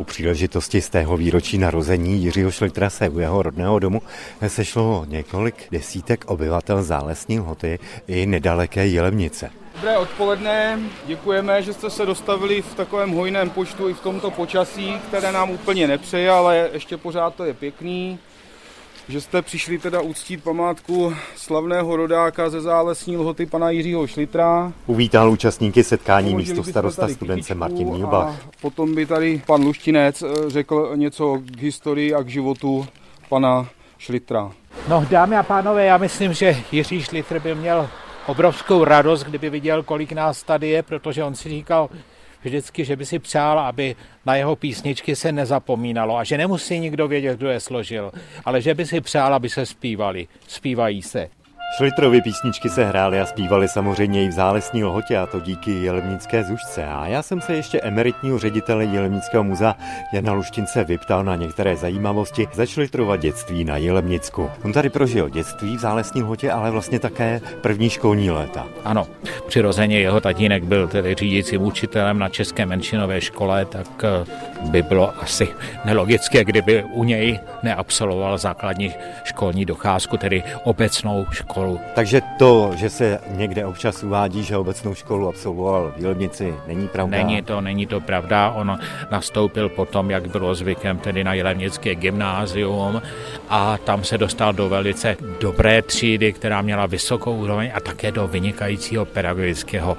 U příležitosti z tého výročí narození Jiřího Šlitra se u jeho rodného domu sešlo několik desítek obyvatel zálesní lhoty i nedaleké Jelemnice. Dobré odpoledne, děkujeme, že jste se dostavili v takovém hojném počtu i v tomto počasí, které nám úplně nepřeje, ale ještě pořád to je pěkný že jste přišli teda uctít památku slavného rodáka ze zálesní lhoty pana Jiřího Šlitra. Uvítal účastníky setkání místo starosta studence Martin Mílbach. Potom by tady pan Luštinec eh, řekl něco k historii a k životu pana Šlitra. No dámy a pánové, já myslím, že Jiří Šlitr by měl obrovskou radost, kdyby viděl, kolik nás tady je, protože on si říkal, vždycky, že by si přál, aby na jeho písničky se nezapomínalo a že nemusí nikdo vědět, kdo je složil, ale že by si přál, aby se zpívali. Zpívají se. Šlitrovy písničky se hrály a zpívaly samozřejmě i v zálesní lhotě a to díky Jelemnické zušce. A já jsem se ještě emeritního ředitele Jelemnického muzea Jana Luštince vyptal na některé zajímavosti za Šlitrova dětství na Jelemnicku. On tady prožil dětství v zálesní lhotě, ale vlastně také první školní léta. Ano, přirozeně jeho tatínek byl tedy řídícím učitelem na České menšinové škole, tak eh, by bylo asi nelogické, kdyby u něj neabsolvoval základní školní docházku, tedy obecnou školu. Takže to, že se někde občas uvádí, že obecnou školu absolvoval v Jelenici, není pravda? Není to, není to pravda. On nastoupil potom, jak bylo zvykem, tedy na Jelenické gymnázium a tam se dostal do velice dobré třídy, která měla vysokou úroveň a také do vynikajícího pedagogického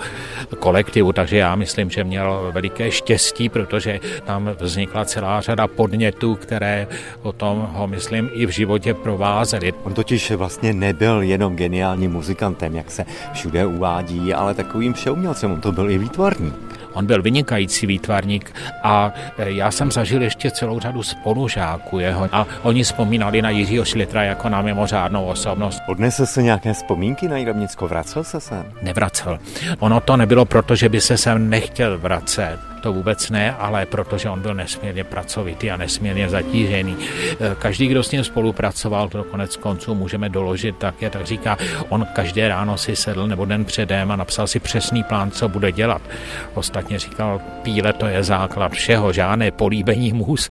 kolektivu. Takže já myslím, že měl veliké štěstí, protože tam vznikla celá řada podnětů, které o tom ho, myslím, i v životě provázely. On totiž vlastně nebyl jenom geniálním muzikantem, jak se všude uvádí, ale takovým všeumělcem. On to byl i výtvarník. On byl vynikající výtvarník a e, já jsem zažil ještě celou řadu spolužáků jeho a oni vzpomínali na Jiřího Šlitra jako na mimořádnou osobnost. Odnesl se nějaké vzpomínky na Jirovnicko? Vracel se sem? Nevracel. Ono to nebylo proto, že by se sem nechtěl vracet to vůbec ne, ale protože on byl nesmírně pracovitý a nesmírně zatížený. E, každý, kdo s ním spolupracoval, to konec konců můžeme doložit také, tak říká, on každé ráno si sedl nebo den předem a napsal si přesný plán, co bude dělat. Ostatně říkal, píle to je základ všeho, žádné políbení můz